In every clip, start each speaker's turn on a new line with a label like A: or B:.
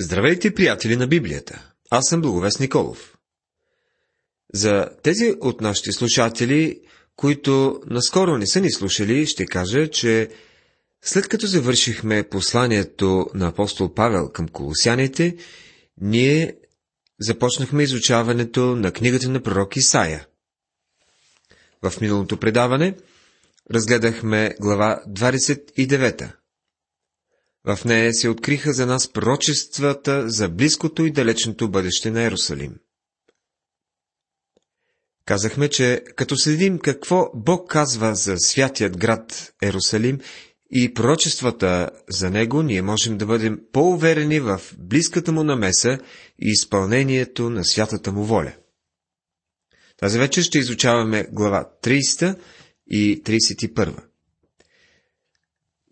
A: Здравейте, приятели на Библията! Аз съм Благовест Николов. За тези от нашите слушатели, които наскоро не са ни слушали, ще кажа, че след като завършихме посланието на апостол Павел към колосяните, ние започнахме изучаването на книгата на пророк Исаия. В миналото предаване разгледахме глава 29. В нея се откриха за нас пророчествата за близкото и далечното бъдеще на Ерусалим. Казахме, че като следим какво Бог казва за святият град Ерусалим и пророчествата за него, ние можем да бъдем по-уверени в близката му намеса и изпълнението на святата му воля. Тази вечер ще изучаваме глава 30 и 31.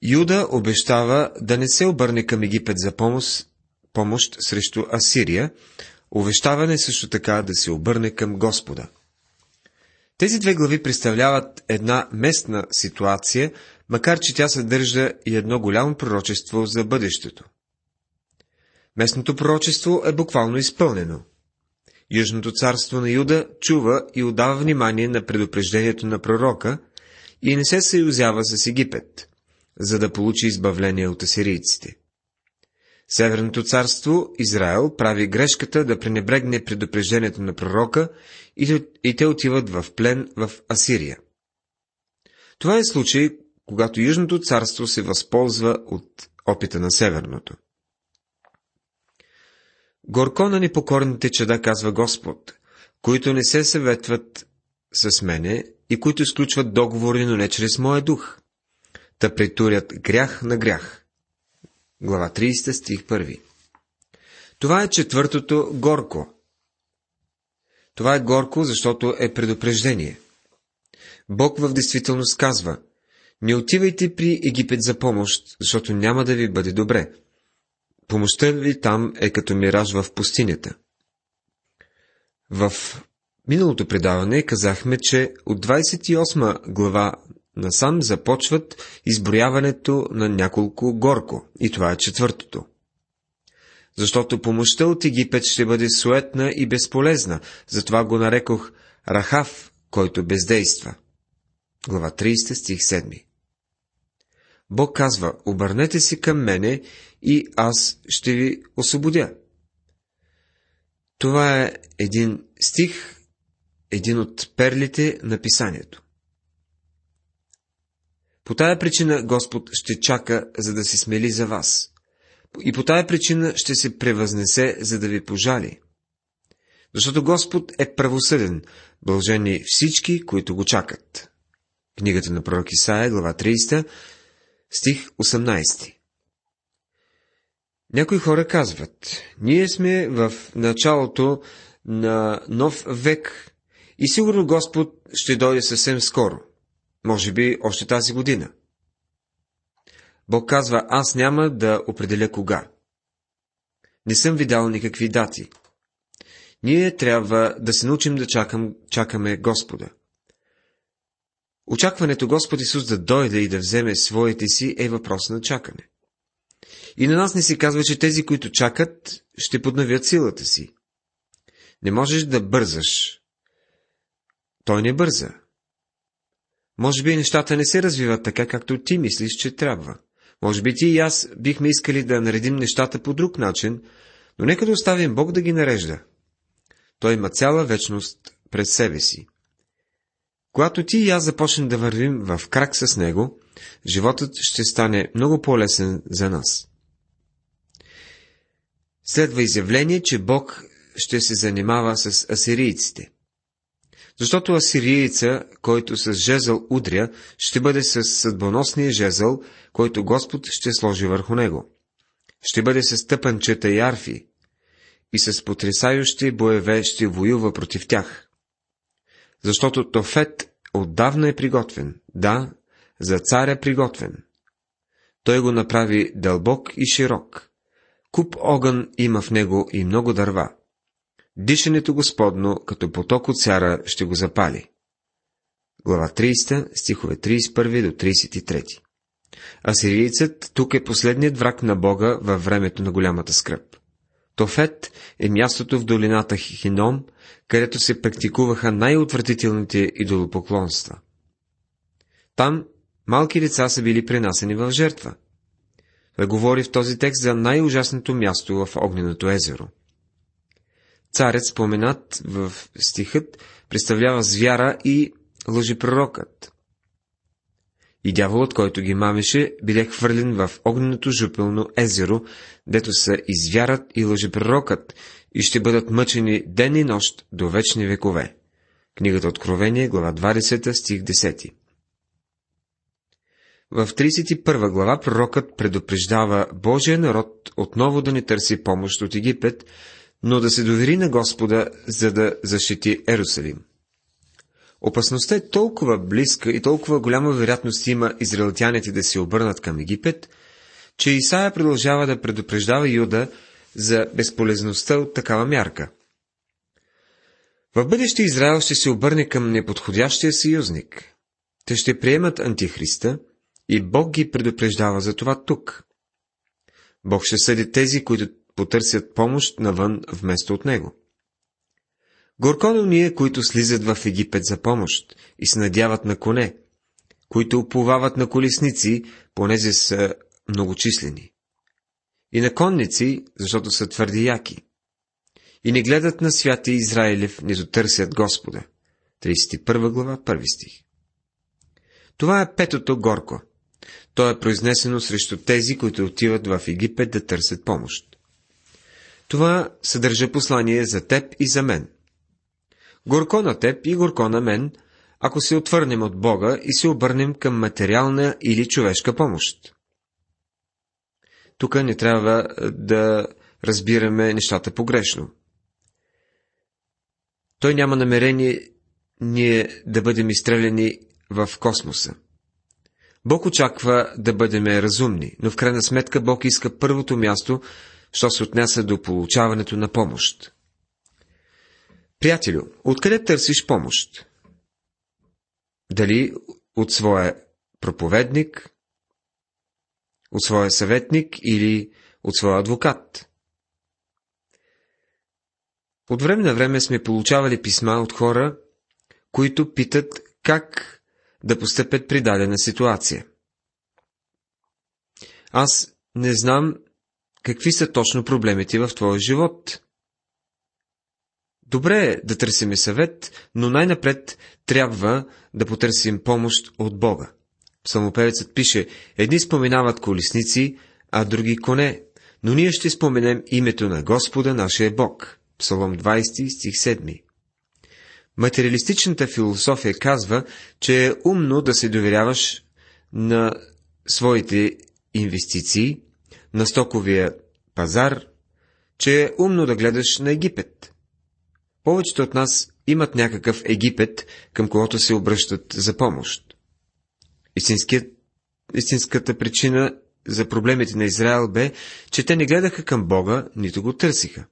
A: Юда обещава да не се обърне към Египет за помощ, помощ срещу Асирия, увещаване също така да се обърне към Господа. Тези две глави представляват една местна ситуация, макар че тя съдържа и едно голямо пророчество за бъдещето. Местното пророчество е буквално изпълнено. Южното царство на Юда чува и отдава внимание на предупреждението на пророка и не се съюзява с Египет – за да получи избавление от асирийците. Северното царство, Израел, прави грешката да пренебрегне предупреждението на пророка и те отиват в плен в Асирия. Това е случай, когато Южното царство се възползва от опита на Северното. Горко на непокорните чеда, казва Господ, които не се съветват с мене и които изключват договори, но не чрез моя дух да притурят грях на грях. Глава 30, стих 1. Това е четвъртото горко. Това е горко, защото е предупреждение. Бог в действителност казва, не отивайте при Египет за помощ, защото няма да ви бъде добре. Помощта ви там е като мираж в пустинята. В миналото предаване казахме, че от 28 глава насам започват изброяването на няколко горко, и това е четвъртото. Защото помощта от Египет ще бъде суетна и безполезна, затова го нарекох Рахав, който бездейства. Глава 30, стих 7 Бог казва, обърнете се към мене и аз ще ви освободя. Това е един стих, един от перлите на писанието. По тая причина Господ ще чака, за да се смели за вас. И по тая причина ще се превъзнесе, за да ви пожали. Защото Господ е правосъден, бължени всички, които го чакат. Книгата на пророк Исаия, глава 30, стих 18. Някои хора казват, ние сме в началото на нов век и сигурно Господ ще дойде съвсем скоро – може би още тази година. Бог казва, аз няма да определя кога. Не съм ви дал никакви дати. Ние трябва да се научим да чакам, чакаме Господа. Очакването Господ Исус да дойде и да вземе своите си е въпрос на чакане. И на нас не се казва, че тези, които чакат, ще подновят силата си. Не можеш да бързаш. Той не бърза. Може би нещата не се развиват така, както ти мислиш, че трябва. Може би ти и аз бихме искали да наредим нещата по друг начин, но нека да оставим Бог да ги нарежда. Той има цяла вечност пред себе си. Когато ти и аз започнем да вървим в крак с Него, животът ще стане много по-лесен за нас. Следва изявление, че Бог ще се занимава с асирийците. Защото асириеца, който с жезъл удря, ще бъде с съдбоносния жезъл, който Господ ще сложи върху него. Ще бъде с тъпанчета и арфи, и с потрясающи боеве ще воюва против тях. Защото Тофет отдавна е приготвен, да, за царя приготвен. Той го направи дълбок и широк. Куп огън има в него и много дърва. Дишането Господно, като поток от сяра, ще го запали. Глава 30, стихове 31 до 33. Асирийцът тук е последният враг на Бога във времето на голямата скръп. Тофет е мястото в долината Хином, където се практикуваха най-отвратителните идолопоклонства. Там малки деца са били пренасени в жертва. Той говори в този текст за най-ужасното място в огненото езеро. Царят, споменат в стихът, представлява звяра и лъжепророкът. И дяволът, който ги мамеше, биде хвърлен в огненото жупелно езеро, дето са извярат и лъжепророкът, и ще бъдат мъчени ден и нощ до вечни векове. Книгата Откровение, глава 20, стих 10. В 31 глава пророкът предупреждава Божия народ отново да не търси помощ от Египет, но да се довери на Господа, за да защити Ерусалим. Опасността е толкова близка и толкова голяма вероятност има израелтяните да се обърнат към Египет, че Исаия продължава да предупреждава Юда за безполезността от такава мярка. В бъдеще Израел ще се обърне към неподходящия съюзник. Те ще приемат Антихриста и Бог ги предупреждава за това тук. Бог ще съди тези, които потърсят помощ навън вместо от него. Горко на уния, които слизат в Египет за помощ и се надяват на коне, които уповават на колесници, понеже са многочислени. И на конници, защото са твърди яки. И не гледат на святия Израилев, не търсят Господа. 31 глава, 1 стих. Това е петото горко. То е произнесено срещу тези, които отиват в Египет да търсят помощ. Това съдържа послание за теб и за мен. Горко на теб и горко на мен, ако се отвърнем от Бога и се обърнем към материална или човешка помощ. Тук не трябва да разбираме нещата погрешно. Той няма намерение ние да бъдем изстреляни в космоса. Бог очаква да бъдем разумни, но в крайна сметка Бог иска първото място, що се отнася до получаването на помощ. Приятелю, откъде търсиш помощ? Дали от своя проповедник, от своя съветник или от своя адвокат? От време на време сме получавали писма от хора, които питат как да постъпят при дадена ситуация. Аз не знам какви са точно проблемите в твоя живот. Добре е да търсиме съвет, но най-напред трябва да потърсим помощ от Бога. Псалмопевецът пише, едни споменават колесници, а други коне, но ние ще споменем името на Господа, нашия Бог. Псалом 20, стих 7. Материалистичната философия казва, че е умно да се доверяваш на своите инвестиции, на стоковия пазар, че е умно да гледаш на Египет. Повечето от нас имат някакъв Египет, към когото се обръщат за помощ. истинската причина за проблемите на Израел бе, че те не гледаха към Бога, нито го търсиха.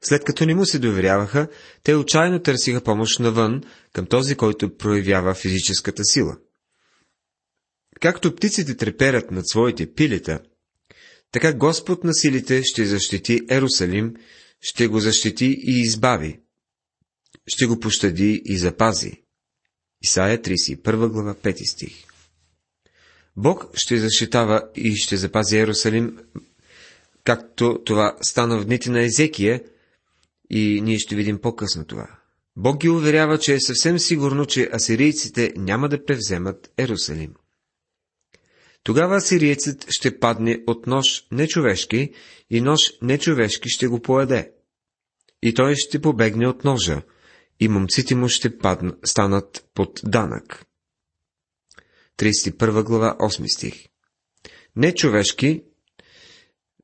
A: След като не му се доверяваха, те отчаяно търсиха помощ навън, към този, който проявява физическата сила. Както птиците треперят над своите пилета, така Господ на силите ще защити Ерусалим, ще го защити и избави. Ще го пощади и запази. Исаия 31 глава 5 стих Бог ще защитава и ще запази Ерусалим, както това стана в дните на Езекия, и ние ще видим по-късно това. Бог ги уверява, че е съвсем сигурно, че асирийците няма да превземат Ерусалим. Тогава асириецът ще падне от нож нечовешки и нож нечовешки ще го поеде. И той ще побегне от ножа, и момците му ще падна, станат под данък. 31 глава, 8 стих Нечовешки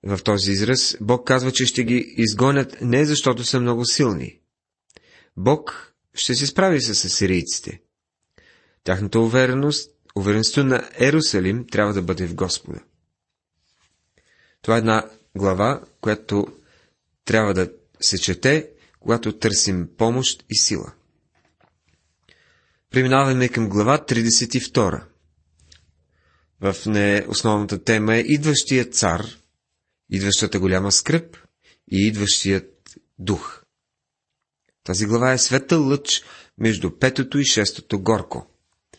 A: в този израз, Бог казва, че ще ги изгонят не защото са много силни. Бог ще се справи с асирийците. Тяхната увереност, увереността на Ерусалим трябва да бъде в Господа. Това е една глава, която трябва да се чете, когато търсим помощ и сила. Преминаваме към глава 32. В не основната тема е идващия цар, идващата голяма скръп и идващият дух. Тази глава е света лъч между петото и шестото горко.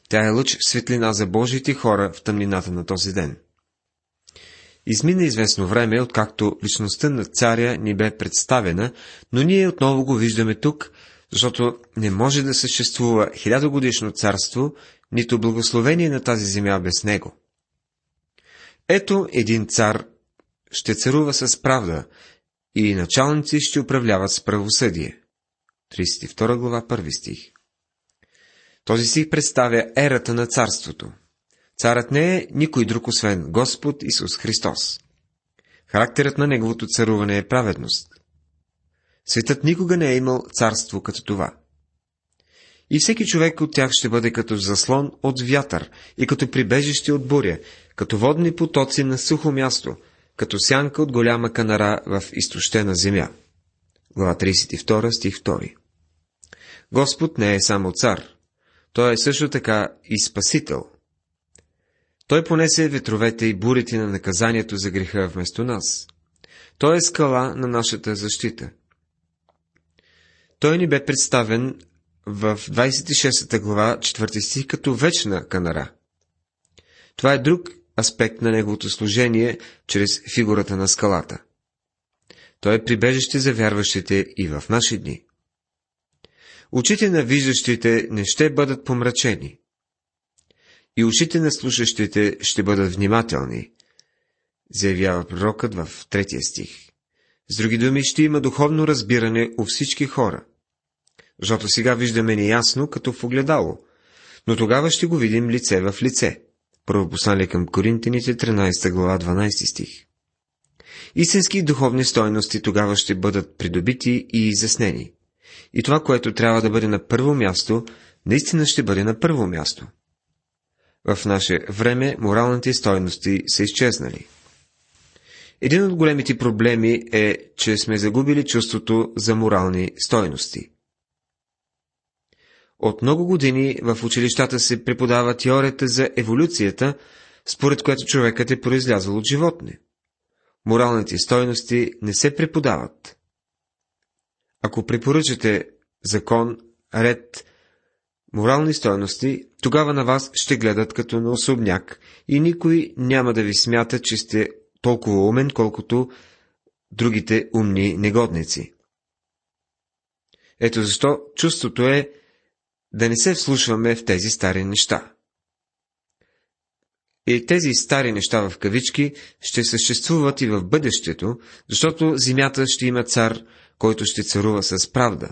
A: Тя е лъч светлина за Божиите хора в тъмнината на този ден. Измина известно време, откакто личността на царя ни бе представена, но ние отново го виждаме тук, защото не може да съществува хилядогодишно царство, нито благословение на тази земя без него. Ето един цар ще царува с правда и началници ще управляват с правосъдие. 32 глава, 1 стих. Този стих представя ерата на царството. Царът не е никой друг, освен Господ Исус Христос. Характерът на неговото царуване е праведност. Светът никога не е имал царство като това. И всеки човек от тях ще бъде като заслон от вятър и като прибежище от буря, като водни потоци на сухо място, като сянка от голяма канара в изтощена земя. Глава 32, стих 2 Господ не е само цар. Той е също така и Спасител. Той понесе ветровете и бурите на наказанието за греха вместо нас. Той е скала на нашата защита. Той ни бе представен в 26 глава, 4 стих, като вечна канара. Това е друг аспект на неговото служение чрез фигурата на скалата. Той е прибежище за вярващите и в наши дни. Очите на виждащите не ще бъдат помрачени. И ушите на слушащите ще бъдат внимателни, заявява пророкът в третия стих. С други думи, ще има духовно разбиране у всички хора. Защото сега виждаме неясно, като в огледало, но тогава ще го видим лице в лице. Първо послание към Коринтините, 13 глава, 12 стих. Истински духовни стойности тогава ще бъдат придобити и изяснени. И това, което трябва да бъде на първо място, наистина ще бъде на първо място. В наше време моралните стойности са изчезнали. Един от големите проблеми е, че сме загубили чувството за морални стойности. От много години в училищата се преподава теорията за еволюцията, според която човекът е произлязъл от животни. Моралните стойности не се преподават. Ако препоръчате закон, ред, морални стойности, тогава на вас ще гледат като на особняк и никой няма да ви смята, че сте толкова умен, колкото другите умни негодници. Ето защо чувството е да не се вслушваме в тези стари неща. И тези стари неща в кавички ще съществуват и в бъдещето, защото земята ще има цар, който ще царува с правда.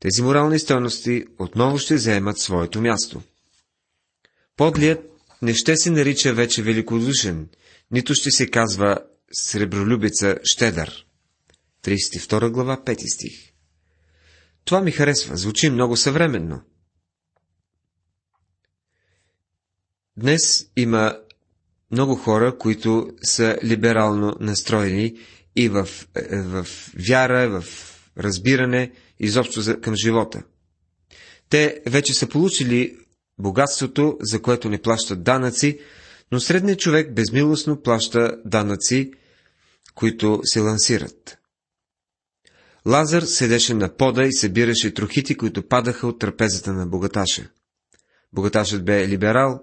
A: Тези морални стойности отново ще заемат своето място. Подлият не ще се нарича вече великодушен, нито ще се казва сребролюбица щедър. 32 глава, 5 стих. Това ми харесва, звучи много съвременно. Днес има много хора, които са либерално настроени и в, е, в вяра, в разбиране, изобщо за, към живота. Те вече са получили богатството, за което не плащат данъци, но средният човек безмилостно плаща данъци, които се лансират. Лазар седеше на пода и събираше трохити, които падаха от трапезата на богаташа. Богаташът бе либерал,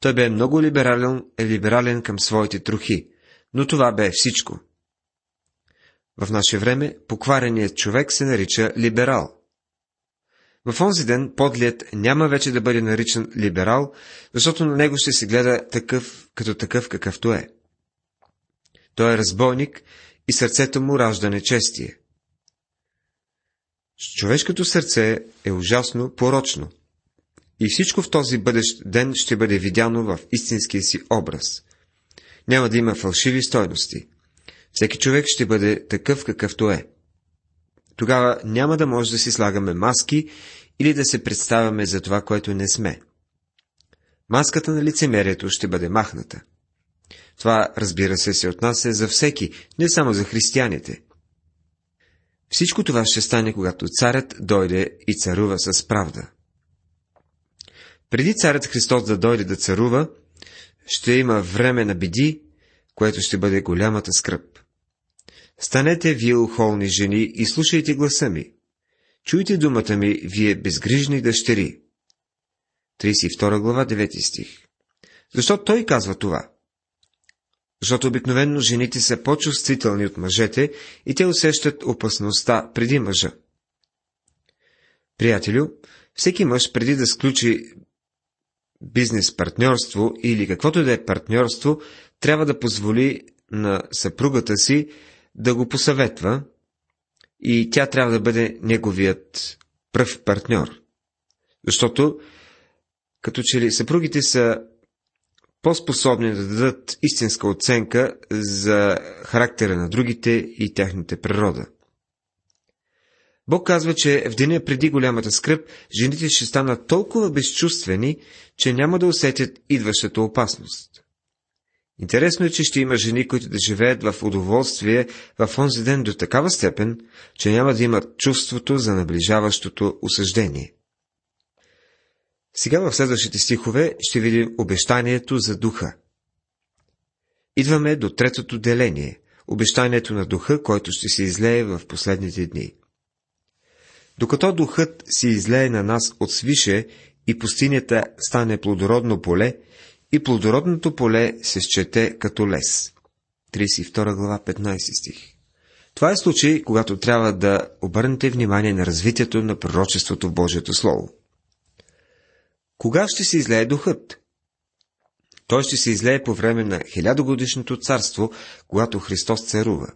A: той бе много либерален, е либерален към своите трохи, но това бе всичко. В наше време поквареният човек се нарича либерал. В онзи ден подлият няма вече да бъде наричан либерал, защото на него ще се гледа такъв, като такъв какъвто е. Той е разбойник и сърцето му ражда нечестие. Човешкото сърце е ужасно порочно. И всичко в този бъдещ ден ще бъде видяно в истинския си образ. Няма да има фалшиви стойности. Всеки човек ще бъде такъв какъвто е. Тогава няма да може да си слагаме маски или да се представяме за това, което не сме. Маската на лицемерието ще бъде махната. Това, разбира се, се отнася за всеки, не само за християните. Всичко това ще стане, когато царят дойде и царува с правда. Преди царят Христос да дойде да царува, ще има време на беди, което ще бъде голямата скръп. Станете, вие ухолни жени, и слушайте гласа ми. Чуйте думата ми, вие безгрижни дъщери. 32 глава, 9 стих. Защо той казва това? Защото обикновенно жените са по-чувствителни от мъжете и те усещат опасността преди мъжа. Приятелю, всеки мъж преди да сключи бизнес партньорство или каквото да е партньорство, трябва да позволи на съпругата си да го посъветва и тя трябва да бъде неговият пръв партньор. Защото, като че ли съпругите са по-способни да дадат истинска оценка за характера на другите и тяхната природа. Бог казва, че в деня преди голямата скръп, жените ще станат толкова безчувствени, че няма да усетят идващата опасност. Интересно е, че ще има жени, които да живеят в удоволствие в онзи ден до такава степен, че няма да имат чувството за наближаващото осъждение. Сега в следващите стихове ще видим обещанието за духа. Идваме до третото деление – обещанието на духа, който ще се излее в последните дни. Докато духът се излее на нас от свише и пустинята стане плодородно поле, и плодородното поле се счете като лес. 32 глава, 15 стих. Това е случай, когато трябва да обърнете внимание на развитието на пророчеството в Божието Слово. Кога ще се излее духът? Той ще се излее по време на хилядогодишното царство, когато Христос царува.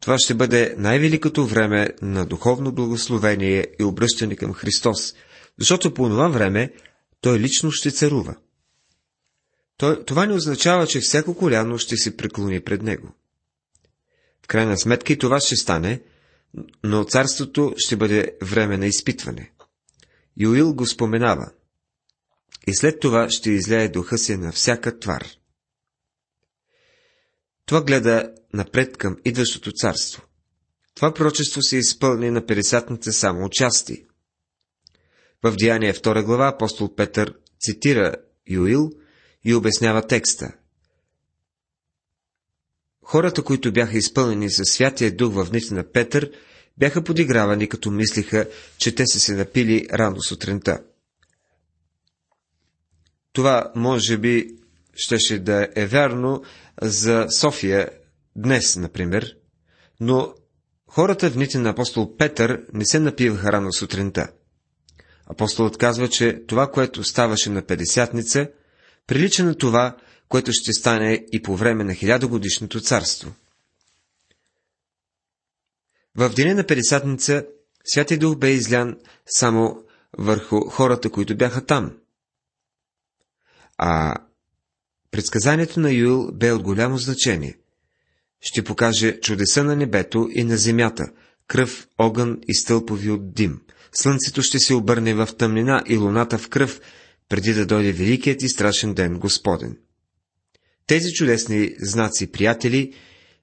A: Това ще бъде най-великото време на духовно благословение и обръщане към Христос, защото по това време Той лично ще царува. Това не означава, че всяко коляно ще се преклони пред Него. В крайна сметка и това ще стане, но царството ще бъде време на изпитване. Юил го споменава – и след това ще излее духа си на всяка твар. Това гледа напред към идващото царство. Това пророчество се изпълни на пересатната само части. В Деяние 2 глава апостол Петър цитира Юил и обяснява текста. Хората, които бяха изпълнени със Святия Дух в дните на Петър, бяха подигравани, като мислиха, че те са се напили рано сутринта. Това може би щеше да е вярно за София днес, например, но хората в дните на апостол Петър не се напиваха рано сутринта. Апостолът казва, че това, което ставаше на Педесятница, прилича на това, което ще стане и по време на хилядогодишното царство. В деня на Педесятница Святия Дух бе излян само върху хората, които бяха там. А предсказанието на Юил бе от голямо значение. Ще покаже чудеса на небето и на земята, кръв, огън и стълпови от дим. Слънцето ще се обърне в тъмнина и луната в кръв, преди да дойде великият и страшен ден Господен. Тези чудесни знаци, приятели,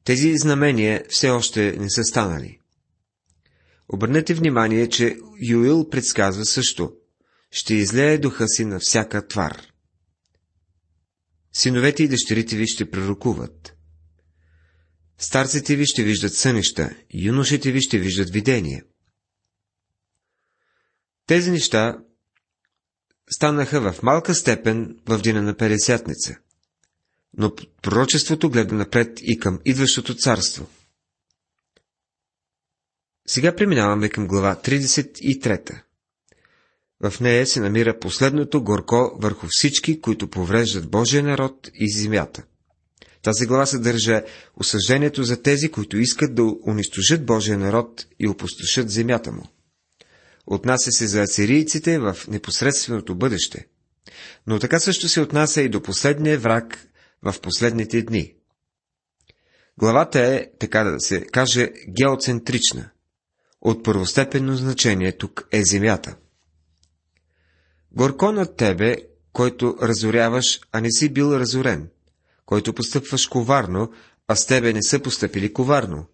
A: тези знамения все още не са станали. Обърнете внимание, че Юил предсказва също. Ще излее духа си на всяка твар. Синовете и дъщерите ви ще пророкуват. Старците ви ще виждат сънища, юношите ви ще виждат видения. Тези неща станаха в малка степен в дина на Пересятница, но пророчеството гледа напред и към идващото царство. Сега преминаваме към глава 33. В нея се намира последното горко върху всички, които повреждат Божия народ и земята. Тази глава съдържа осъждението за тези, които искат да унищожат Божия народ и опустошат земята му. Отнася се за асирийците в непосредственото бъдеще. Но така също се отнася и до последния враг в последните дни. Главата е, така да се каже, геоцентрична. От първостепенно значение тук е земята. Горко над тебе, който разоряваш, а не си бил разорен, който постъпваш коварно, а с тебе не са постъпили коварно.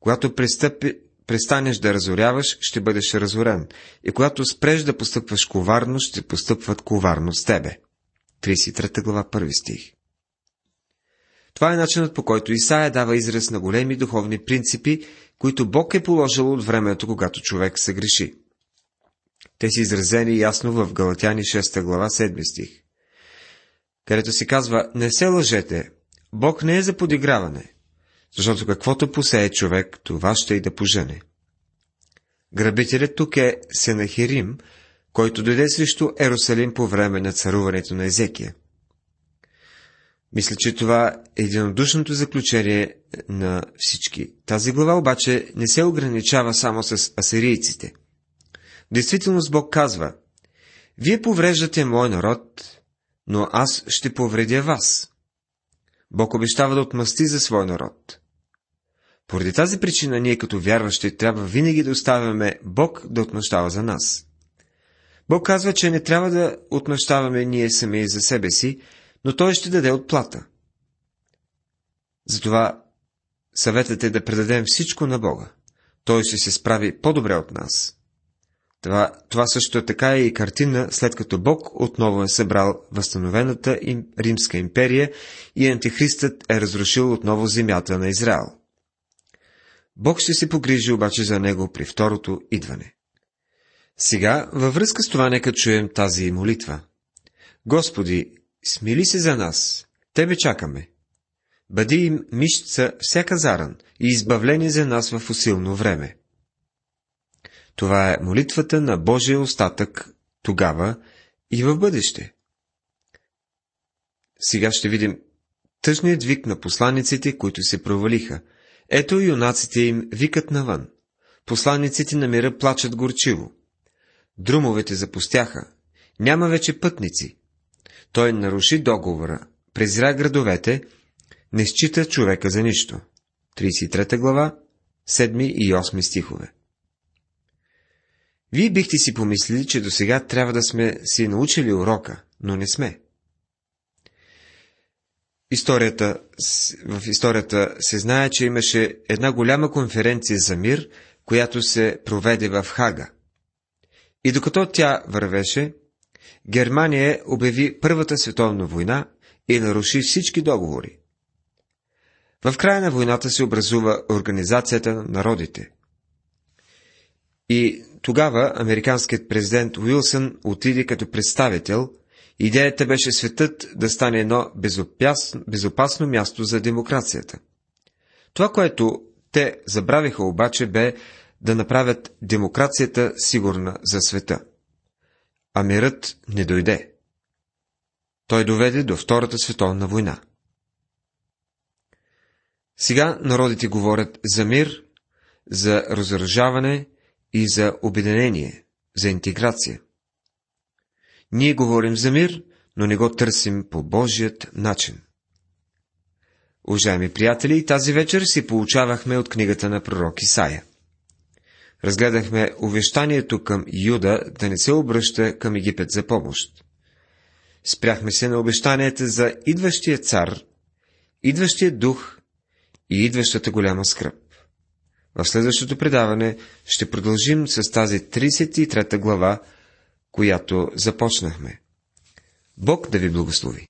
A: Когато пристъпи, престанеш да разоряваш, ще бъдеш разорен, и когато спреш да постъпваш коварно, ще постъпват коварно с тебе. 33 глава, 1 стих. Това е начинът по който Исаия дава израз на големи духовни принципи, които Бог е положил от времето, когато човек се греши. Те са изразени ясно в Галатяни 6 глава 7 стих, където се казва «Не се лъжете, Бог не е за подиграване, защото каквото посее човек, това ще и да пожене». Грабителят тук е Сенахирим, който дойде срещу Ерусалим по време на царуването на Езекия. Мисля, че това е единодушното заключение на всички. Тази глава обаче не се ограничава само с асирийците. В действителност Бог казва, Вие повреждате мой народ, но аз ще повредя вас. Бог обещава да отмъсти за свой народ. Поради тази причина ние като вярващи трябва винаги да оставяме Бог да отмъщава за нас. Бог казва, че не трябва да отмъщаваме ние сами за себе си, но Той ще даде отплата. Затова съветът е да предадем всичко на Бога. Той ще се справи по-добре от нас. Това, това също е така и картина, след като Бог отново е събрал възстановената им Римска империя и Антихристът е разрушил отново земята на Израел. Бог ще се погрижи обаче за него при второто идване. Сега, във връзка с това, нека чуем тази молитва. Господи, смили се за нас, Тебе чакаме. Бъди им мишца всяка заран и избавление за нас в усилно време. Това е молитвата на Божия остатък тогава и в бъдеще. Сега ще видим тъжният вик на посланиците, които се провалиха. Ето юнаците им викат навън. Посланиците на мира плачат горчиво. Друмовете запустяха. Няма вече пътници. Той наруши договора, презира градовете, не счита човека за нищо. 33 глава, 7 и 8 стихове. Вие бихте си помислили, че до сега трябва да сме си научили урока, но не сме. Историята, в историята се знае, че имаше една голяма конференция за мир, която се проведе в Хага. И докато тя вървеше, Германия обяви Първата световна война и наруши всички договори. В края на войната се образува Организацията на народите. И тогава американският президент Уилсън отиде като представител. Идеята беше светът да стане едно безопасно, безопасно място за демокрацията. Това, което те забравиха обаче, бе да направят демокрацията сигурна за света. А мирът не дойде. Той доведе до Втората световна война. Сега народите говорят за мир, за разоръжаване и за обединение, за интеграция. Ние говорим за мир, но не го търсим по Божият начин. Уважаеми приятели, тази вечер си получавахме от книгата на пророк Исаия. Разгледахме увещанието към Юда да не се обръща към Египет за помощ. Спряхме се на обещанията за идващия цар, идващия дух и идващата голяма скръп. В следващото предаване ще продължим с тази 33 глава, която започнахме. Бог да ви благослови!